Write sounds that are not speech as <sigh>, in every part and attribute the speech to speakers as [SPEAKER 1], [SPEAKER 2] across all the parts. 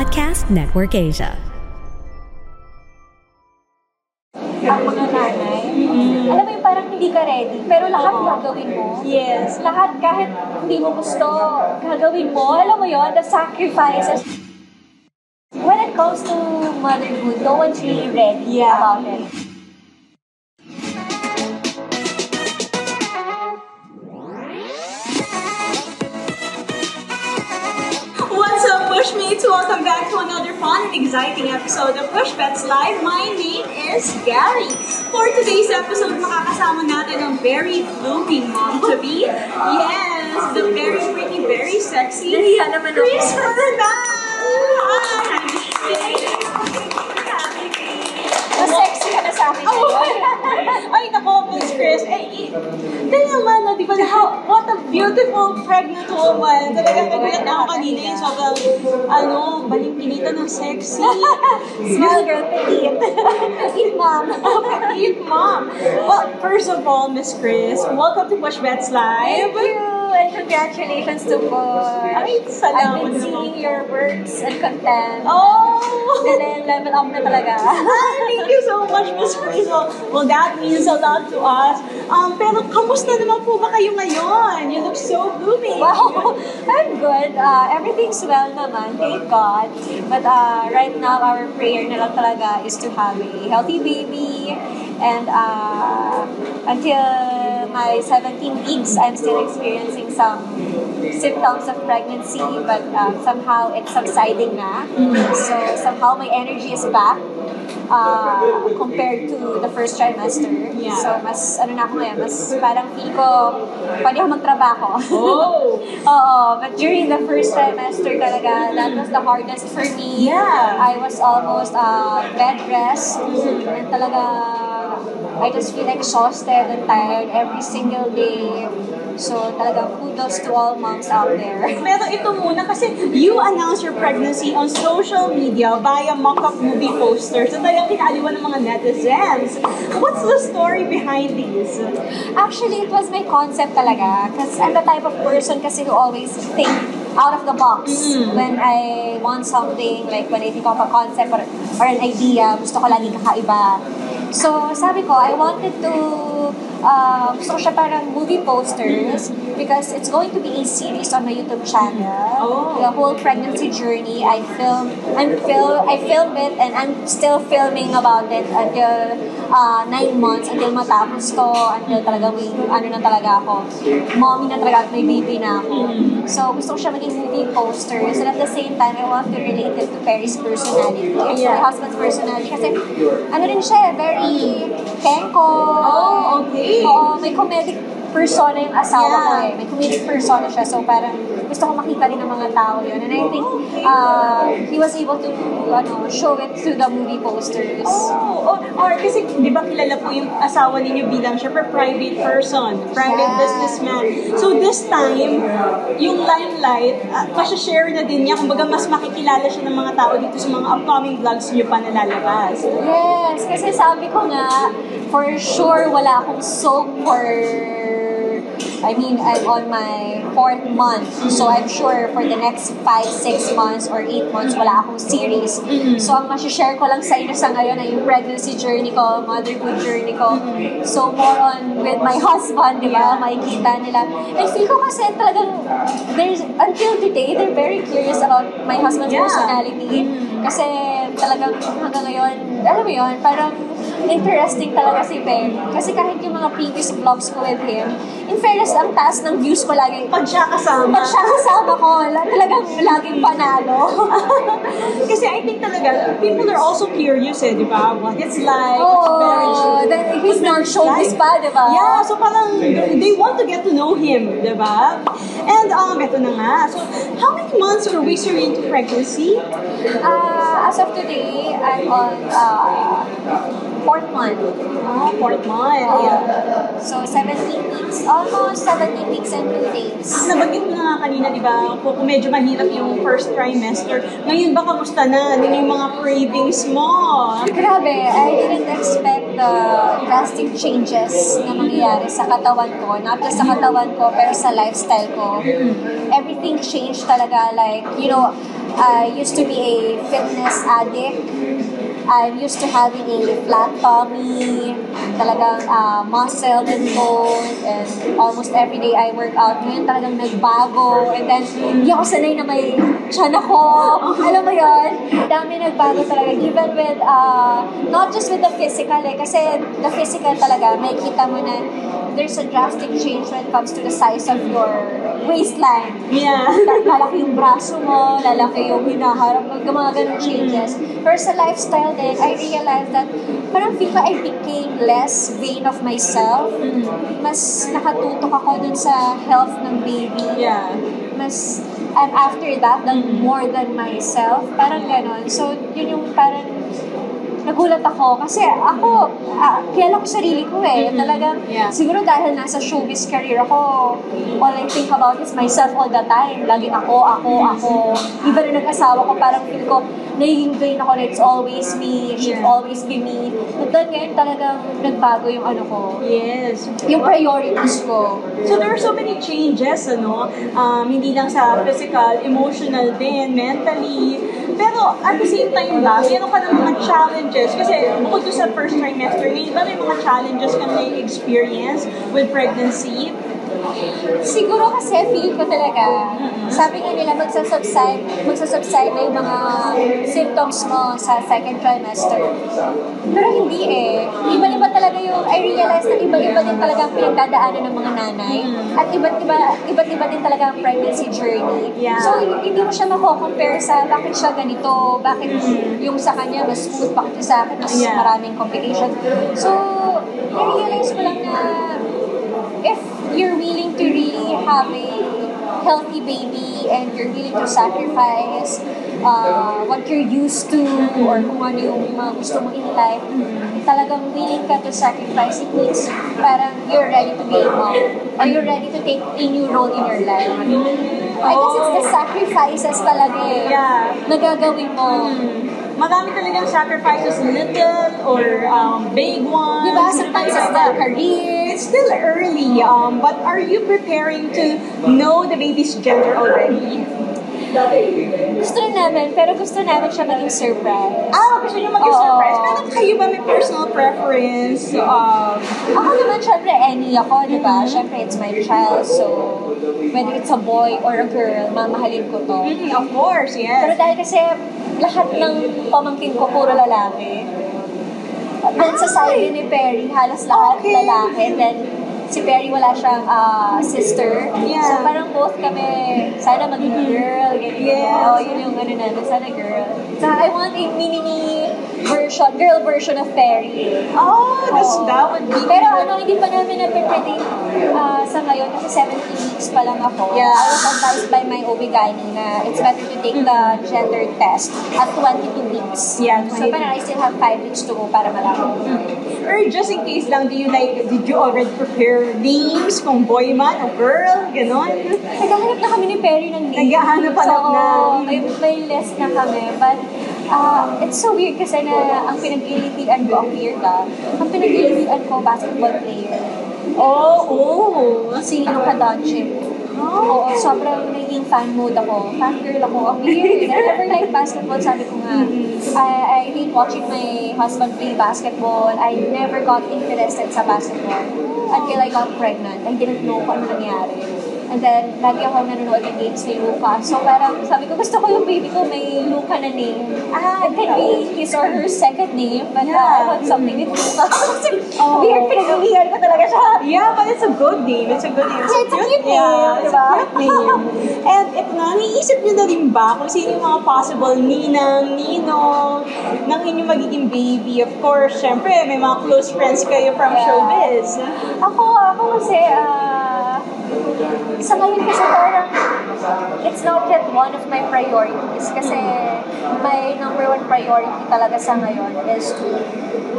[SPEAKER 1] Podcast Network Asia.
[SPEAKER 2] ang mga nanay, alam mo yung parang hindi ka ready, pero lahat gagawin mo.
[SPEAKER 3] Yes.
[SPEAKER 2] Lahat kahit hindi mo gusto, gagawin mo. Alam mo yon the sacrifices. When it comes to motherhood, no one's really ready
[SPEAKER 3] Yeah.
[SPEAKER 2] about it.
[SPEAKER 3] Back to another fun and exciting episode of Push Bets Live. My name is Gary. For today's episode, makakasama natin ang very blooming mom to be. Yes, the very pretty, very sexy
[SPEAKER 2] Nahiya naman ako.
[SPEAKER 3] Chris Fernan! Hi!
[SPEAKER 2] Mas sexy ka na sa akin
[SPEAKER 3] Oh, No, di ba, how, what a beautiful pregnant woman. Talagang nagulat ako kanina yung sobrang, ano, balingkinita ng sexy. <laughs>
[SPEAKER 2] Small girl, petite. Petite mom. <laughs>
[SPEAKER 3] Oh, petite mom. Well, first of all, Miss Chris, welcome to Push Bets Live.
[SPEAKER 2] Thank you, congratulations to Push.
[SPEAKER 3] Ay,
[SPEAKER 2] I've
[SPEAKER 3] salamat
[SPEAKER 2] been
[SPEAKER 3] naman.
[SPEAKER 2] seeing your works and content.
[SPEAKER 3] Oh!
[SPEAKER 2] And then level up na talaga.
[SPEAKER 3] Thank you so much, Miss. Well, well, that means a lot to us. Um, pero kamusta naman po ba kayo ngayon? You look so blooming.
[SPEAKER 2] Wow, <laughs> I'm good. Uh, everything's well naman, thank God. But uh, right now, our prayer na lang talaga is to have a healthy baby. And uh, until my 17 weeks, I'm still experiencing some symptoms of pregnancy, but uh, somehow it's subsiding na. So somehow my energy is back uh, compared to the first trimester.
[SPEAKER 3] Yeah.
[SPEAKER 2] So mas ano na ako ngayon, mas parang feel ko pwede ako magtrabaho.
[SPEAKER 3] Oh! <laughs>
[SPEAKER 2] Oo, but during the first trimester talaga, that was the hardest for me.
[SPEAKER 3] Yeah.
[SPEAKER 2] I was almost uh, bed rest. And talaga, I just feel exhausted and tired every single day. So talagang kudos to all moms out there. <laughs>
[SPEAKER 3] Pero ito muna kasi you announced your pregnancy on social media via mock-up movie posters. So talagang kinaaliwan ng mga netizens. What's the story behind these?
[SPEAKER 2] Actually, it was my concept talaga. Because I'm the type of person kasi who always think out of the box. When I want something, like when I think of a concept or, or an idea, gusto ko lagi kakaiba. So, sabi ko, I wanted to, uh, gusto ko siya parang movie posters because it's going to be a series on my YouTube channel.
[SPEAKER 3] Oh.
[SPEAKER 2] The whole pregnancy journey, I filmed, I'm fil I filmed it and I'm still filming about it until uh, nine months, until matapos ko, until talaga may, ano na talaga ako, mommy na talaga at may baby na ako. So, gusto ko siya maging movie posters and at the same time, I want to relate it to Perry's personality,
[SPEAKER 3] Yeah.
[SPEAKER 2] my husband's personality kasi ano rin siya, very kenko.
[SPEAKER 3] Oh, okay.
[SPEAKER 2] Oo, may comedic persona yung asawa ko
[SPEAKER 3] Yeah.
[SPEAKER 2] eh. May comedic persona siya. So parang gusto ko makita rin ng mga tao yun. And I think uh, he was able to ano, show it through the movie posters.
[SPEAKER 3] Oh, or, or kasi di ba kilala po yung asawa ninyo bilang siya per private person, private
[SPEAKER 2] Yeah.
[SPEAKER 3] businessman. So this time, yung limelight, uh, share na din niya, kumbaga mas makikilala siya ng mga tao dito sa mga upcoming vlogs niyo pa nalalabas.
[SPEAKER 2] Yes, kasi sabi ko nga, for sure wala akong soap for I mean, I'm on my fourth month. So, I'm sure for the next five, six months or eight months, wala akong series. So, ang masishare ko lang sa inyo sa ngayon ay yung pregnancy journey ko, motherhood journey ko. So, more on with my <laughs> husband, di ba? Makikita nila. And feel ko kasi talagang, there's, until today, they're very curious about my husband's
[SPEAKER 3] Yeah.
[SPEAKER 2] personality. Kasi talagang hanggang ngayon, alam mo yun, parang interesting talaga si Ben. Kasi kahit yung mga previous vlogs ko with him, in fairness, ang taas ng views ko lagi.
[SPEAKER 3] Pag siya kasama.
[SPEAKER 2] Pag siya kasama ko, la- talagang laging panalo. <laughs>
[SPEAKER 3] Kasi I think talaga, people are also curious eh, di ba? What it's like,
[SPEAKER 2] Oo,
[SPEAKER 3] marriage.
[SPEAKER 2] then he's not showbiz pa, di ba?
[SPEAKER 3] Yeah, so parang they want to get to know him, di ba? And um, ito na nga. So, how months or weeks are into pregnancy?
[SPEAKER 2] Uh, as of today, I'm on uh, fourth month.
[SPEAKER 3] Oh, fourth month. Yeah.
[SPEAKER 2] So, 17 weeks. Almost 17 weeks and 2 days.
[SPEAKER 3] Nabanggit mo na nga kanina, di ba, kung kung medyo mahirap yung first trimester. Ngayon ba, kamusta na? Ano yung mga cravings mo?
[SPEAKER 2] Grabe, I didn't expect the drastic changes na mangyayari sa katawan ko. Not just sa katawan ko, pero sa lifestyle ko. Everything changed talaga. Like, you know, I used to be a fitness addict. I'm used to having a flat tummy, talagang uh, muscle and bone, and almost every day I work out. Ngayon talagang nagbago, and then hindi ako sanay na may tiyan ako. Alam mo yon Dami nagbago talaga, even with, uh, not just with the physical, eh, kasi the physical talaga, may kita mo na there's a drastic change when it comes to the size of your waistline.
[SPEAKER 3] Yeah.
[SPEAKER 2] lalaki yung braso mo, lalaki yung hinaharap mo, mga ganong changes. Pero sa lifestyle din, I realized that parang feel ko I became less vain of myself. Mas nakatutok ako dun sa health ng baby.
[SPEAKER 3] Yeah.
[SPEAKER 2] Mas, and after that, than more than myself. Parang ganon. So, yun yung parang nagulat ako kasi ako, uh, kilala ko sarili ko eh. Talagang,
[SPEAKER 3] Yeah.
[SPEAKER 2] siguro dahil nasa showbiz career ako, all I think about is myself all the time. Lagi ako, ako, ako. Even na nag-asawa ko, parang feel ko, nagiging vain ako na it's always me, it should
[SPEAKER 3] Yeah.
[SPEAKER 2] always be me. But then ngayon talagang nagbago yung ano ko,
[SPEAKER 3] Yes.
[SPEAKER 2] yung priorities ko.
[SPEAKER 3] So there are so many changes, ano? Um, hindi lang sa physical, emotional din, mentally. Pero at the same time ba, meron ka ng mga challenges? Kasi bukod sa first trimester, ngayon ba may mga challenges ka na experience with pregnancy?
[SPEAKER 2] Siguro kasi feel ko talaga, sabi nga nila magsasubside, magsasubside na yung mga symptoms mo sa second trimester. Pero hindi eh. Iba-iba talaga yung, I realize na iba-iba din talaga ang pinagdadaanan ng mga nanay. At iba't iba, iba't iba din talaga ang pregnancy journey.
[SPEAKER 3] Yeah.
[SPEAKER 2] So, hindi mo siya mako-compare sa bakit siya ganito, bakit yung sa kanya mas smooth, bakit sa akin mas
[SPEAKER 3] Yeah.
[SPEAKER 2] maraming complications. So, I-realize ko lang na if you're willing to really have a healthy baby and you're willing to sacrifice uh, what you're used to or kung ano yung mga gusto mo in life, talagang willing ka to sacrifice, it means parang you're ready to be a mom or you're ready to take a new role in your life. I guess it's the sacrifices talaga eh.
[SPEAKER 3] Yeah.
[SPEAKER 2] Na gagawin mo.
[SPEAKER 3] Marami talagang sacrifices, little or um, big ones.
[SPEAKER 2] Di ba? Sometimes it's the career.
[SPEAKER 3] It's still early, um, but are you preparing to know the baby's gender already?
[SPEAKER 2] Gusto rin namin, pero gusto namin siya maging surprise.
[SPEAKER 3] Ah, gusto niyo mag-surprise.
[SPEAKER 2] Oo.
[SPEAKER 3] Pero kayo ba may personal preference? Um,
[SPEAKER 2] Ako naman, syempre, any ako, di ba? Syempre, it's my child, so whether it's a boy or a girl, mamahalin ko to.
[SPEAKER 3] mm, of course,
[SPEAKER 2] Pero
[SPEAKER 3] yes.
[SPEAKER 2] dahil kasi lahat ng pamangkin ko puro lalaki, then sa side ni Perry, halos lahat
[SPEAKER 3] Okay.
[SPEAKER 2] lalaki, then si Perry wala siyang ah, sister.
[SPEAKER 3] Yeah.
[SPEAKER 2] So parang both kami, sana maging girl, ganyan.
[SPEAKER 3] Yes.
[SPEAKER 2] Oh, yun yung ano namin, sana girl. So I want a mini version, girl version of Perry.
[SPEAKER 3] Oh, that's,
[SPEAKER 2] Oo.
[SPEAKER 3] that would be...
[SPEAKER 2] Pero ano, hindi pa namin na-predict uh, sa ngayon kasi 17 weeks pa lang ako.
[SPEAKER 3] Yeah.
[SPEAKER 2] I was advised by my OB-GYN na it's better to take the gender test at 22 weeks.
[SPEAKER 3] Yeah,
[SPEAKER 2] So
[SPEAKER 3] 22.
[SPEAKER 2] parang I still have 5 weeks to go para malaman.
[SPEAKER 3] Or just in case lang, do you like, did you already prepare names kung boy man o girl? Ganon?
[SPEAKER 2] Naghahanap na kami ni Perry ng name.
[SPEAKER 3] Naghahanap-hanap
[SPEAKER 2] so,
[SPEAKER 3] na.
[SPEAKER 2] May, may list na kami. But uh, it's so weird kasi na ang pinaglilipian ko, ang weird ah, ang pinaglilipian ko, basketball player.
[SPEAKER 3] Oh, oh.
[SPEAKER 2] Si Luka Doncic.
[SPEAKER 3] Oh.
[SPEAKER 2] Oo, sobrang naging fan mode ako. Fan girl ako. Ang weird. I never like basketball. Sabi ko nga, I, I hate watching my husband play basketball. I never got interested sa basketball until I got pregnant. I didn't know kung ano nangyari. And then, lagi ako nanonood ng games ni Luca. So, parang sabi ko, gusto ko yung baby ko may Luca na name.
[SPEAKER 3] Ah,
[SPEAKER 2] It can be his or her second name, but uh, I
[SPEAKER 3] Yeah.
[SPEAKER 2] want something with Luca. <laughs> Kasi,
[SPEAKER 3] Oh.
[SPEAKER 2] weird, pinaglilihan ko talaga siya.
[SPEAKER 3] Yeah, but it's a good name. It's a good name.
[SPEAKER 2] Yeah, it's a cute name,
[SPEAKER 3] Yeah, it's
[SPEAKER 2] diba?
[SPEAKER 3] a cute name. And ito na, naiisip niyo na rin ba kung sino yung mga possible ninang, ninong ng inyong magiging baby? Of course, syempre, may mga close friends kayo from
[SPEAKER 2] Yeah.
[SPEAKER 3] showbiz.
[SPEAKER 2] Ako, ako kasi, ah, sa ngayon kasi parang it's not yet one of my priorities kasi my number one priority talaga sa ngayon is to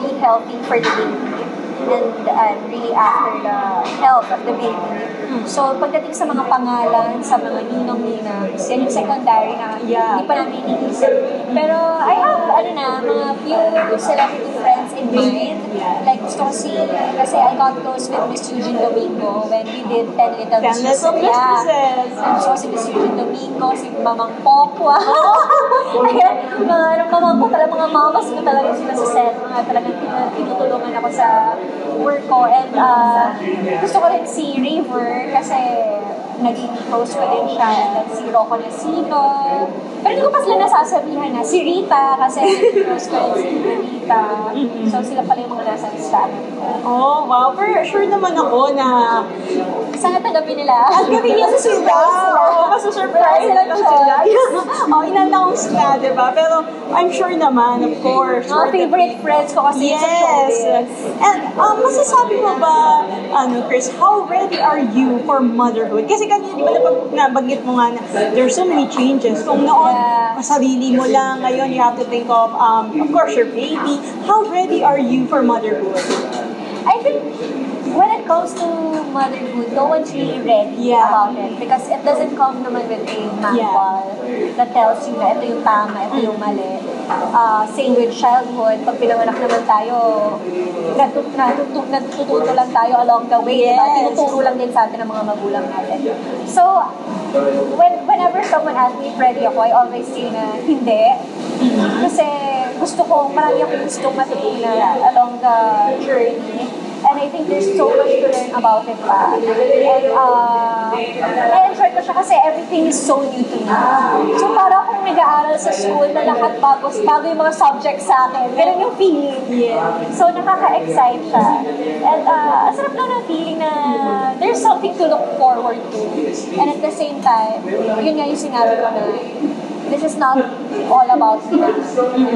[SPEAKER 2] be healthy for the baby and I'm really after the health of the baby. So, pagdating sa mga pangalan, sa mga ninong-ninang, yan yung secondary na
[SPEAKER 3] Yeah.
[SPEAKER 2] hindi pa namin iniisip. Pero I have, ano na, mga few celebrity friends in mind.
[SPEAKER 3] Yeah.
[SPEAKER 2] Like, gusto ko si, kasi I got close with Miss Eugene Domingo when we did Ten Little
[SPEAKER 3] Ten
[SPEAKER 2] Mistresses.
[SPEAKER 3] Little Mistresses.
[SPEAKER 2] Yeah. Gusto ko si Miss Eugene Domingo, si Mamang Pokwa. <laughs> Ayan, mga ano, mamang ko talaga, mga mamas ko talaga sila sa set. Mga talagang tin- tinutulungan ako sa work ko. And uh, gusto ko rin si River kasi naging close ko din siya. Si Rocco Nasino. Pero hindi ko pa sila nasasabihan na. Si Rita kasi naging close ko rin si Rita. So sila pala yung mga nasa listahan ko.
[SPEAKER 3] Oh, wow. Pero sure naman ako na
[SPEAKER 2] Sana tanggapin nila.
[SPEAKER 3] At gabi niya sila. Oo, masusurprise lang sila. <laughs> oh, in-announce na, di ba? Pero I'm sure naman, of course.
[SPEAKER 2] Mga
[SPEAKER 3] for the-
[SPEAKER 2] favorite friends ko kasi sa
[SPEAKER 3] Yes.
[SPEAKER 2] showbiz.
[SPEAKER 3] And um, masasabi mo ba, ano, Chris, how ready are you for motherhood? Kasi kanina, di ba napag, nabanggit mo nga na there's so many changes. Kung noon,
[SPEAKER 2] Yeah.
[SPEAKER 3] kasarili mo lang, ngayon you have to think of, um, of course, your baby. How ready are you for motherhood?
[SPEAKER 2] I think when it comes to motherhood, no one's really ready
[SPEAKER 3] Yeah.
[SPEAKER 2] about it because it doesn't come naman with a manual that tells you na ito yung tama, ito yung mali. Uh, same with childhood, pag pinanganak naman tayo, natut natut natututo lang tayo along the way, diba?
[SPEAKER 3] Yes.
[SPEAKER 2] Tinuturo lang din sa atin ng mga magulang natin. So, when whenever someone asks me ready ako, I always say na hindi. Kasi gusto ko, marami akong gustong matutunan along the journey. And I think there's so much to learn about it pa. And uh, I-enjoy ko siya kasi everything is so new to me. So para akong nag-aaral sa school na lahat bago, bago yung mga subjects sa akin. Ganun yung feeling. So nakaka-excite siya. And uh, ang sarap lang ng feeling na there's something to look forward to. And at the same time, yun nga yung sinabi ko na this is not all about me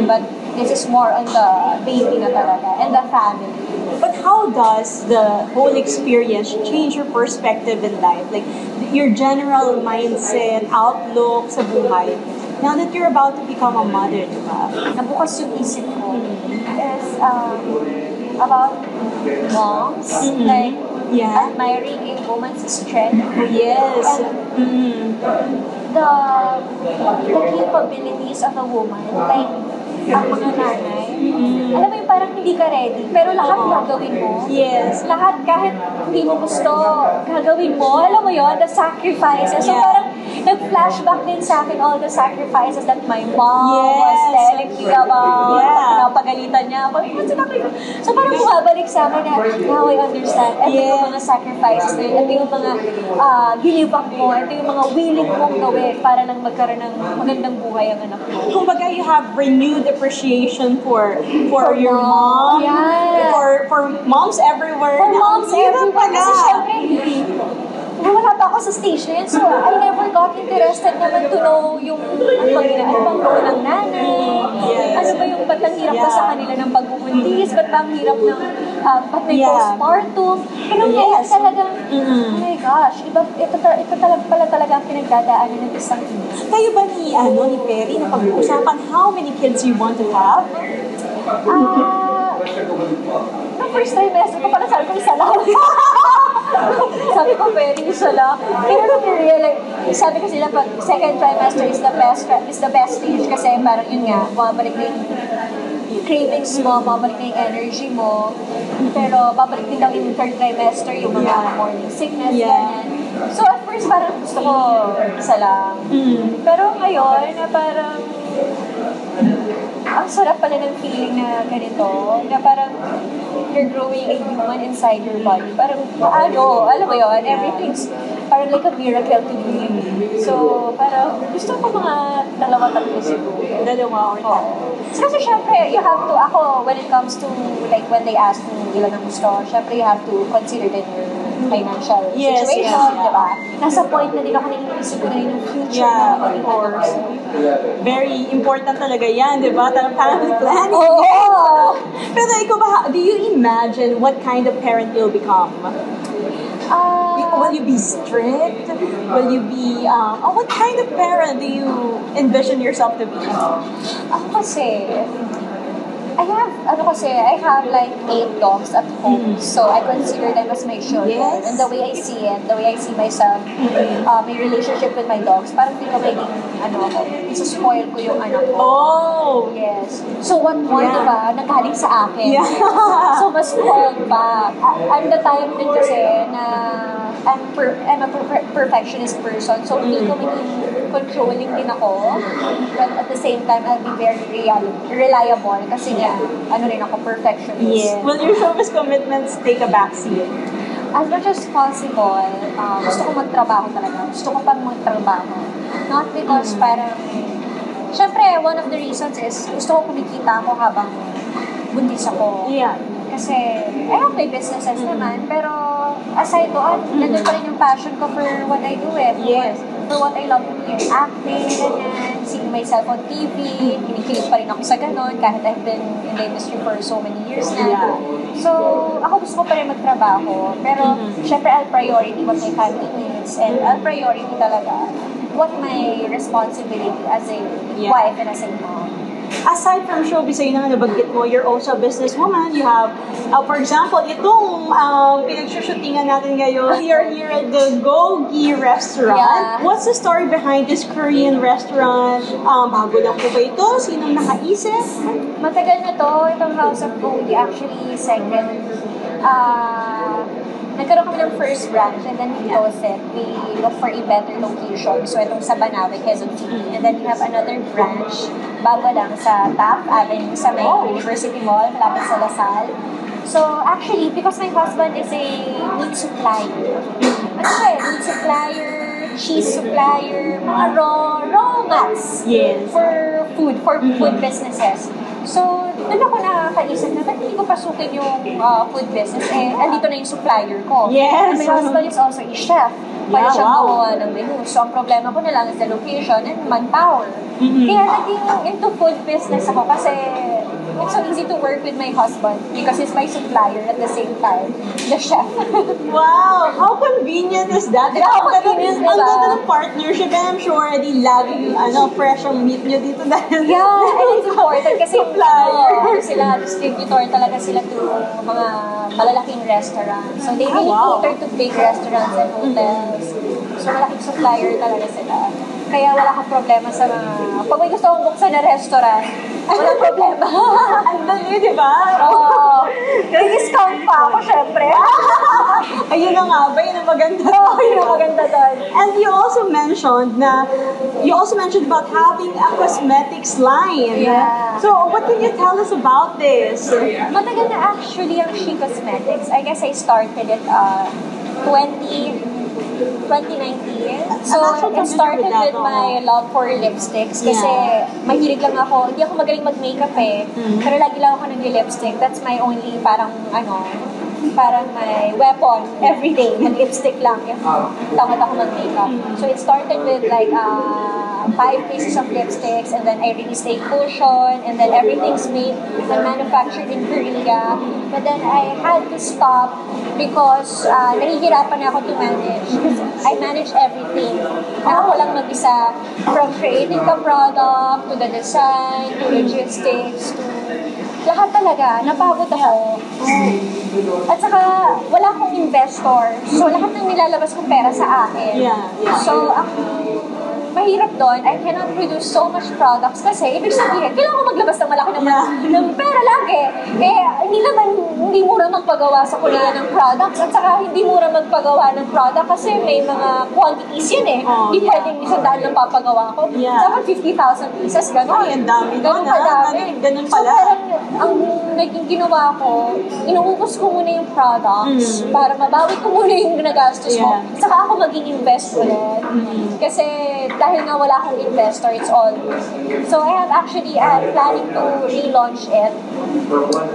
[SPEAKER 2] but this is more on the baby na talaga and the family.
[SPEAKER 3] But how does the whole experience change your perspective in life? Like your general mindset, outlook sa buhay. Now that you're about to become a mother, di ba?
[SPEAKER 2] Nabukas yung isip ko is um, about moms,
[SPEAKER 3] Mhm.
[SPEAKER 2] like
[SPEAKER 3] Yeah.
[SPEAKER 2] admiring a woman's strength.
[SPEAKER 3] Yes.
[SPEAKER 2] And
[SPEAKER 3] Mm.
[SPEAKER 2] the the capabilities of a woman, like ang mga nanay, alam mo yung parang hindi ka ready, pero lahat
[SPEAKER 3] Oo.
[SPEAKER 2] gagawin mo.
[SPEAKER 3] Yes.
[SPEAKER 2] Lahat kahit hindi mo gusto, gagawin mo. Alam mo yon the sacrifices. So
[SPEAKER 3] Yeah.
[SPEAKER 2] parang nag-flashback din sa akin all the sacrifices that my mom was
[SPEAKER 3] Yes.
[SPEAKER 2] telling me about.
[SPEAKER 3] Yeah.
[SPEAKER 2] Pinapagalitan niya ako. So parang bumabalik sa akin na, now I understand. Ito yung
[SPEAKER 3] Yeah.
[SPEAKER 2] mga sacrifices na yun. Ito yung mga uh, ginibak mo. Ito yung mga willing mong gawin para lang magkaroon ng magandang buhay ang anak mo.
[SPEAKER 3] Kumbaga, you have renewed appreciation for for,
[SPEAKER 2] For
[SPEAKER 3] your
[SPEAKER 2] mom.
[SPEAKER 3] mom,
[SPEAKER 2] Yeah.
[SPEAKER 3] for for moms everywhere.
[SPEAKER 2] For moms everywhere. Kasi syempre, wala pa ako sa yun. So, I never got interested naman to know yung ano bang, ano bang role ng nanay.
[SPEAKER 3] Yes.
[SPEAKER 2] Ano ba yung, ba't ang hirap
[SPEAKER 3] Yeah.
[SPEAKER 2] sa kanila ng pagbubuntis? Ba't ba ang hirap ng, uh, ba't may
[SPEAKER 3] Yeah.
[SPEAKER 2] postpartum? Pero
[SPEAKER 3] Yes.
[SPEAKER 2] talagang,
[SPEAKER 3] Mhm.
[SPEAKER 2] oh my gosh, iba, ito, ta- ito talaga pala talaga ang pinagdadaanan ng isang.
[SPEAKER 3] Kayo ba ni, ano, ni Perry, na pag-uusapan how many kids you want to have?
[SPEAKER 2] Ah, nung first trimester ko pala sabi ko isa lang. <laughs> sabi ko very isa lang. Pero nung realize, sabi ko sila pag second trimester is the best is the best stage kasi parang yun nga, bumabalik na yung cravings mo, babalik na yung energy mo. Pero babalik din daw yung third trimester, yung mga
[SPEAKER 3] Yeah.
[SPEAKER 2] morning sickness,
[SPEAKER 3] Yeah.
[SPEAKER 2] ganyan. So at first parang gusto ko isa lang.
[SPEAKER 3] Mm.
[SPEAKER 2] Pero ngayon, na parang ang sarap pala ng feeling na ganito, na parang you're growing a human inside your body. Parang, ano, alam mo yun, everything's parang like a miracle to me. So, parang gusto ko mga dalawa tatlo siguro.
[SPEAKER 3] Dalawa or
[SPEAKER 2] Oo. Kasi syempre, you have to, ako, when it comes to, like, when they ask me ilan ang gusto, syempre you have to consider din your financial
[SPEAKER 3] Yes,
[SPEAKER 2] situation,
[SPEAKER 3] yes, yeah.
[SPEAKER 2] di ba? Nasa point na din ako na iniisip ko na yun yung future
[SPEAKER 3] Yeah,
[SPEAKER 2] na
[SPEAKER 3] of course. Very important talaga yan, di ba? Talagang family planning.
[SPEAKER 2] Oo!
[SPEAKER 3] Pero ikaw ba, do you imagine what kind of parent you'll become?
[SPEAKER 2] Ah,
[SPEAKER 3] will you be strict? Will you be, um, oh, what kind of parent do you envision yourself to be?
[SPEAKER 2] Ako kasi, I have, ano kasi, I have like eight dogs at home. So, I consider them as my children.
[SPEAKER 3] Yes.
[SPEAKER 2] And the way I see it, the way I see myself, uh, my relationship with my dogs, parang hindi ko magiging, ano ako, isuspoil ko yung anak ko.
[SPEAKER 3] Oh!
[SPEAKER 2] Yes. So, what more,
[SPEAKER 3] Yeah.
[SPEAKER 2] diba, nanggaling sa akin.
[SPEAKER 3] Yeah. <laughs>
[SPEAKER 2] so, mas spoiled pa. I- I'm the type din kasi na I'm, per, I'm a per- perfectionist person. So, hindi ko maging controlling din ako. But at the same time, I'll be very real, reliable. Kasi nga, ano rin ako, perfectionist.
[SPEAKER 3] Will your showbiz commitments take a backseat?
[SPEAKER 2] As much as possible, uh, gusto ko magtrabaho talaga. Gusto ko pang magtrabaho. Not because parang... Siyempre, one of the reasons is gusto ko kumikita ako habang buntis ako.
[SPEAKER 3] Yeah.
[SPEAKER 2] Kasi, I have my businesses naman, pero aside doon, nandun pa rin yung passion ko for what I do eh.
[SPEAKER 3] Yes.
[SPEAKER 2] what- For what I love doing, acting, ganyan, seeing myself on TV, kinikilig pa rin ako sa ganon, kahit I've been in the industry for so many years na.
[SPEAKER 3] Yeah.
[SPEAKER 2] So, ako gusto ko pa rin magtrabaho, pero syempre I'll priority what my family needs, and I'll priority talaga what my responsibility as a
[SPEAKER 3] Yeah.
[SPEAKER 2] wife and as a mom.
[SPEAKER 3] Aside from showbiz, ayun na nabanggit mo, you're also a businesswoman. You have, uh, for example, itong um, pinagsushootingan natin ngayon, you're here at the Gogi restaurant.
[SPEAKER 2] Yeah.
[SPEAKER 3] What's the story behind this Korean restaurant? Um, bago lang po ba ito? Sinong nakaisip?
[SPEAKER 2] Matagal na to, itong House of Goldie actually second. Uh, nagkaroon kami ng first branch and then we closed it. We look for a better location. So itong sa Banawe, Quezon City. And then we have another branch, bago lang sa Taft Avenue sa may
[SPEAKER 3] Oh.
[SPEAKER 2] University Mall, malapit sa Lasal. So actually, because my husband is a meat supplier. Ano siya eh, meat supplier, cheese supplier, mga raw, raw mats
[SPEAKER 3] Yes.
[SPEAKER 2] for food, for food businesses. So, doon ako nakakaisip na, ba't hindi ko pasukin yung uh, food business? Eh, andito na yung supplier ko.
[SPEAKER 3] Yes.
[SPEAKER 2] And my husband is also a chef. Pwede
[SPEAKER 3] Yeah,
[SPEAKER 2] siyang
[SPEAKER 3] wow.
[SPEAKER 2] gumawa ng menu. So, ang problema ko na lang is the location and manpower.
[SPEAKER 3] Mhm.
[SPEAKER 2] Kaya naging into food business ako kasi it's so easy to work with my husband because he's my supplier at the same time, the chef. <laughs>
[SPEAKER 3] Wow! How convenient is that?
[SPEAKER 2] Diba,
[SPEAKER 3] ganda-
[SPEAKER 2] convenient,
[SPEAKER 3] Ang
[SPEAKER 2] diba?
[SPEAKER 3] ganda ng partnership and I'm sure already laging ano, fresh ang meat nyo dito dahil
[SPEAKER 2] Yeah, <laughs> and it's important kasi
[SPEAKER 3] Supplier.
[SPEAKER 2] ano, sila, distributor talaga sila to mga malalaking restaurants. So they really
[SPEAKER 3] Ah, wow.
[SPEAKER 2] cater to big restaurants and hotels. So malaking supplier talaga sila. Kaya wala kang problema sa mga... Pag may gusto kong buksan na restaurant, wala problema. <laughs>
[SPEAKER 3] Ang dali, di ba?
[SPEAKER 2] Oo. Discount pa ako, syempre. <laughs>
[SPEAKER 3] Ayun na nga ba? Yun ang maganda.
[SPEAKER 2] Oo, yun ang maganda doon.
[SPEAKER 3] And you also mentioned na you also mentioned about having a cosmetics line.
[SPEAKER 2] Yeah.
[SPEAKER 3] So what can you tell us about this?
[SPEAKER 2] Matagal na actually ang She Cosmetics. I guess I started it uh, 20, 2019. So, it started
[SPEAKER 3] with
[SPEAKER 2] my love for lipsticks kasi mahilig lang ako. Hindi ako magaling mag-makeup eh.
[SPEAKER 3] Mm.
[SPEAKER 2] Pero lagi lang ako nag-lipstick. That's my only parang ano, parang my weapon every day. <laughs> Mag-lipstick lang. If tamad ako mag-makeup. So, it started with like uh, five pieces of lipsticks and then I released a cushion and then everything's made and manufactured in Korea. But then I had to stop because uh, nahihirapan na ako to manage. Because I manage everything. Ako lang mag-isa from creating the product to the design, to logistics, to lahat talaga. Napagod ako. At saka, wala akong investor. So, lahat ng nilalabas kong pera sa akin.
[SPEAKER 3] Yeah, yeah.
[SPEAKER 2] So, ang mahirap doon, I cannot produce so much products kasi ibig sabihin, kailangan ko maglabas ng malaki ng,
[SPEAKER 3] Yeah. <laughs>
[SPEAKER 2] ng pera lagi. Eh, hindi naman, hindi mura magpagawa sa Korea ng products at saka hindi mura magpagawa ng product kasi may mga quantities yun eh.
[SPEAKER 3] Oh,
[SPEAKER 2] Hindi
[SPEAKER 3] yeah.
[SPEAKER 2] pwedeng isang daan lang papagawa ko.
[SPEAKER 3] Yeah.
[SPEAKER 2] Dapat 50,000 pieces, gano'n.
[SPEAKER 3] Ay, ang dami
[SPEAKER 2] Ganun
[SPEAKER 3] nun, ah.
[SPEAKER 2] kadami.
[SPEAKER 3] Ganun- ganun
[SPEAKER 2] So,
[SPEAKER 3] pala.
[SPEAKER 2] parang ang naging ginawa ko, inuubos ko muna yung products para mabawi ko muna yung nagastos mo.
[SPEAKER 3] Mm. Yeah.
[SPEAKER 2] Saka ako mag-invest ulit. Kasi dahil nga wala akong investor, it's all me. So I have actually, I'm planning to relaunch it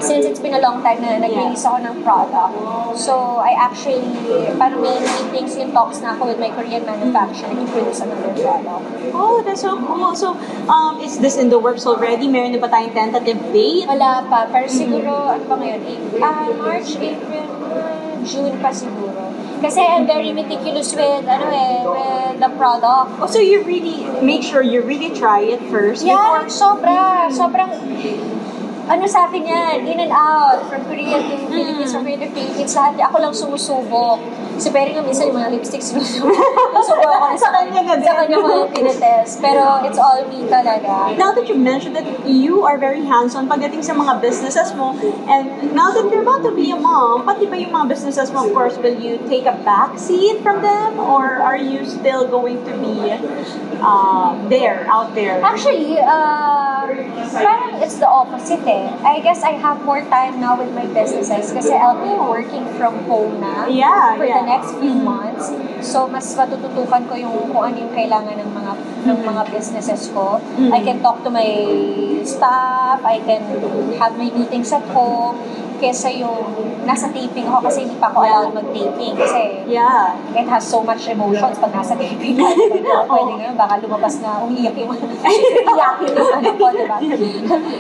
[SPEAKER 2] since it's been a long time na nag-release ako ng product. So I actually, parang may meetings yung talks na ako with my Korean manufacturer to produce another product.
[SPEAKER 3] Oh, that's so cool. So, um, is this in the works already? Meron na ba tayong tentative date?
[SPEAKER 2] Wala pa, pero siguro, ano ba ngayon? Ah, March, April, June pa siguro. Kasi I'm very meticulous with, ano eh, with the product.
[SPEAKER 3] Oh, so you really make sure you really try it first
[SPEAKER 2] Yeah,
[SPEAKER 3] before
[SPEAKER 2] sobra. Sobrang, ano sa akin yan, in and out, from Korea to
[SPEAKER 3] Mm.
[SPEAKER 2] Philippines, from Korea to Philippines, lahat, ako lang sumusubok. Si Perry nga minsan yung mga lipsticks sinusubok. <laughs> Nasubo ako na
[SPEAKER 3] Sa kanya nga din.
[SPEAKER 2] Sa kanya mga tinetest. Pero it's all me talaga.
[SPEAKER 3] Now that you mentioned that you are very hands-on pagdating sa mga businesses mo, and now that you're about to be a mom, pati ba yung mga businesses mo, of course, will you take a back seat from them? Or are you still going to be uh, there, out there?
[SPEAKER 2] Actually, uh, parang it's the opposite eh. I guess I have more time now with my businesses kasi I'll be working from home na
[SPEAKER 3] Yeah,
[SPEAKER 2] for
[SPEAKER 3] yeah.
[SPEAKER 2] the next few months. So, mas matututukan ko yung kung ano yung kailangan ng mga ng mga businesses ko.
[SPEAKER 3] Mm.
[SPEAKER 2] I can talk to my staff, I can have my meetings at home, kesa yung nasa taping ako kasi hindi pa ako allowed mag-taping kasi
[SPEAKER 3] Yeah.
[SPEAKER 2] it has so much emotions pag nasa taping ka. Diba? <laughs> Pwede nga, baka lumabas na umiyak yung <laughs> iyakin yung <laughs> ano ko, diba?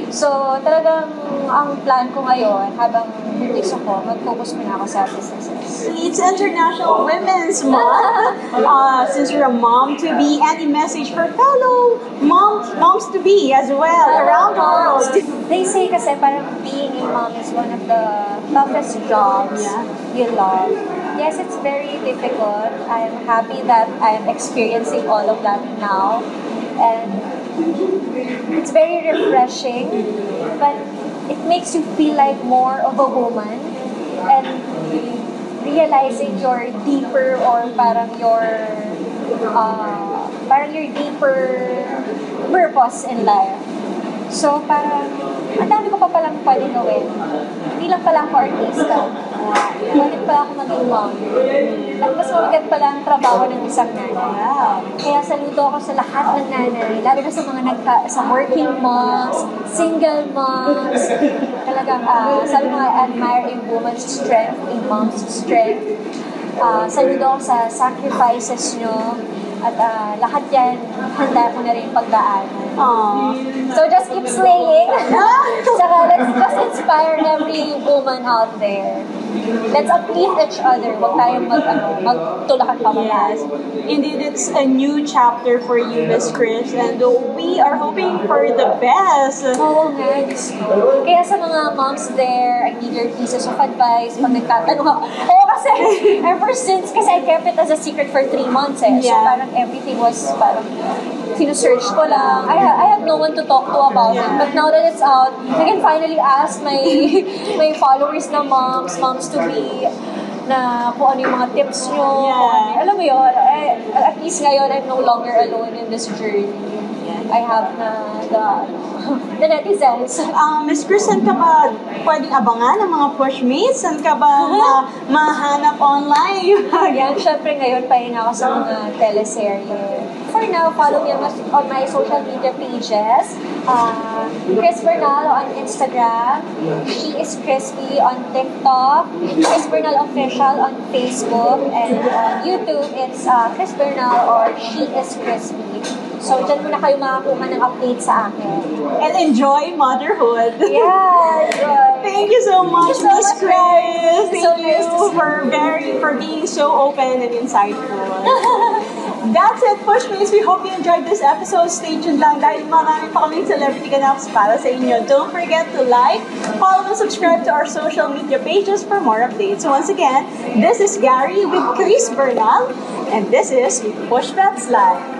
[SPEAKER 2] so, talagang ang plan ko ngayon, habang buntis ako, mag-focus muna ako sa businesses.
[SPEAKER 3] It's International Women's Month. Uh, since you're a mom to be, any message for fellow moms moms to be as well around the world?
[SPEAKER 2] They say kasi parang being a mom is one of the toughest jobs
[SPEAKER 3] Yeah.
[SPEAKER 2] you love. Yes, it's very difficult. I'm happy that I'm experiencing all of that now. And it's very refreshing, but it makes you feel like more of a woman and realizing your deeper or parang your uh, parang your deeper purpose in life. So, parang, ang dami ko pa palang pwedeng gawin. Hindi lang pala ako artista. Pwede pa ako maging mom. At mas mabigat pala ang trabaho ng isang nanay.
[SPEAKER 3] Wow.
[SPEAKER 2] Kaya saludo ako sa lahat ng nanay, lalo na sa mga nagka, sa working moms, single moms. Talagang, uh, sabi mo, I admire a woman's strength, a mom's strength. Uh, saludo ako sa sacrifices nyo. At ah, lahat yan, handa ko na rin pagdaanan.
[SPEAKER 3] Aww.
[SPEAKER 2] So just keep slaying. <laughs> Saka let's just inspire every woman out there. Let's uplift each other. Huwag tayong mag, ano, magtulakan pa
[SPEAKER 3] Yes, indeed, it's a new chapter for you, Miss Chris, and we are hoping for the best.
[SPEAKER 2] Oo nga. Kaya sa mga moms there, I need your pieces of advice pag nagtatanong ako. Oo, kasi ever since, kasi I kept it as a secret for three months eh. So
[SPEAKER 3] Yeah.
[SPEAKER 2] parang everything was parang sinusearch ko lang. I, ha- I had no one to talk to about it. But now that it's out, I can finally ask my <laughs> my followers na moms, moms to be, na kung ano yung mga tips nyo.
[SPEAKER 3] Yeah.
[SPEAKER 2] kung ano- alam mo yun, eh, at least ngayon, I'm no longer alone in this journey. I have na the, <laughs> the netizens.
[SPEAKER 3] Um, Miss Chris, saan ka ba pwedeng abangan ng mga pushmates? Saan ka ba ma- mahanap online? <laughs>
[SPEAKER 2] Yan, syempre ngayon, pahinga ako sa mga teleserye. For now, follow me on my social media pages. Uh, Chris Bernal on Instagram. She is Crispy on TikTok. Chris Bernal Official on Facebook. And on YouTube, it's uh, Chris Bernal or She is Crispy. So, dyan muna kayo makakuha ng update sa akin.
[SPEAKER 3] and enjoy motherhood. <laughs>
[SPEAKER 2] Yeah, enjoy.
[SPEAKER 3] Thank you so much,
[SPEAKER 2] so
[SPEAKER 3] Miss Chris.
[SPEAKER 2] Chris.
[SPEAKER 3] Thank
[SPEAKER 2] So
[SPEAKER 3] you
[SPEAKER 2] nice
[SPEAKER 3] for very for being so open and insightful. <laughs> That's it, Pushmates. We hope you enjoyed this episode. Stay tuned lang dahil marami pa kaming celebrity ganapos para sa inyo. Don't forget to like, follow, and subscribe to our social media pages for more updates. Once again, this is Gary with Chris Bernal, and this is Push Bets Live.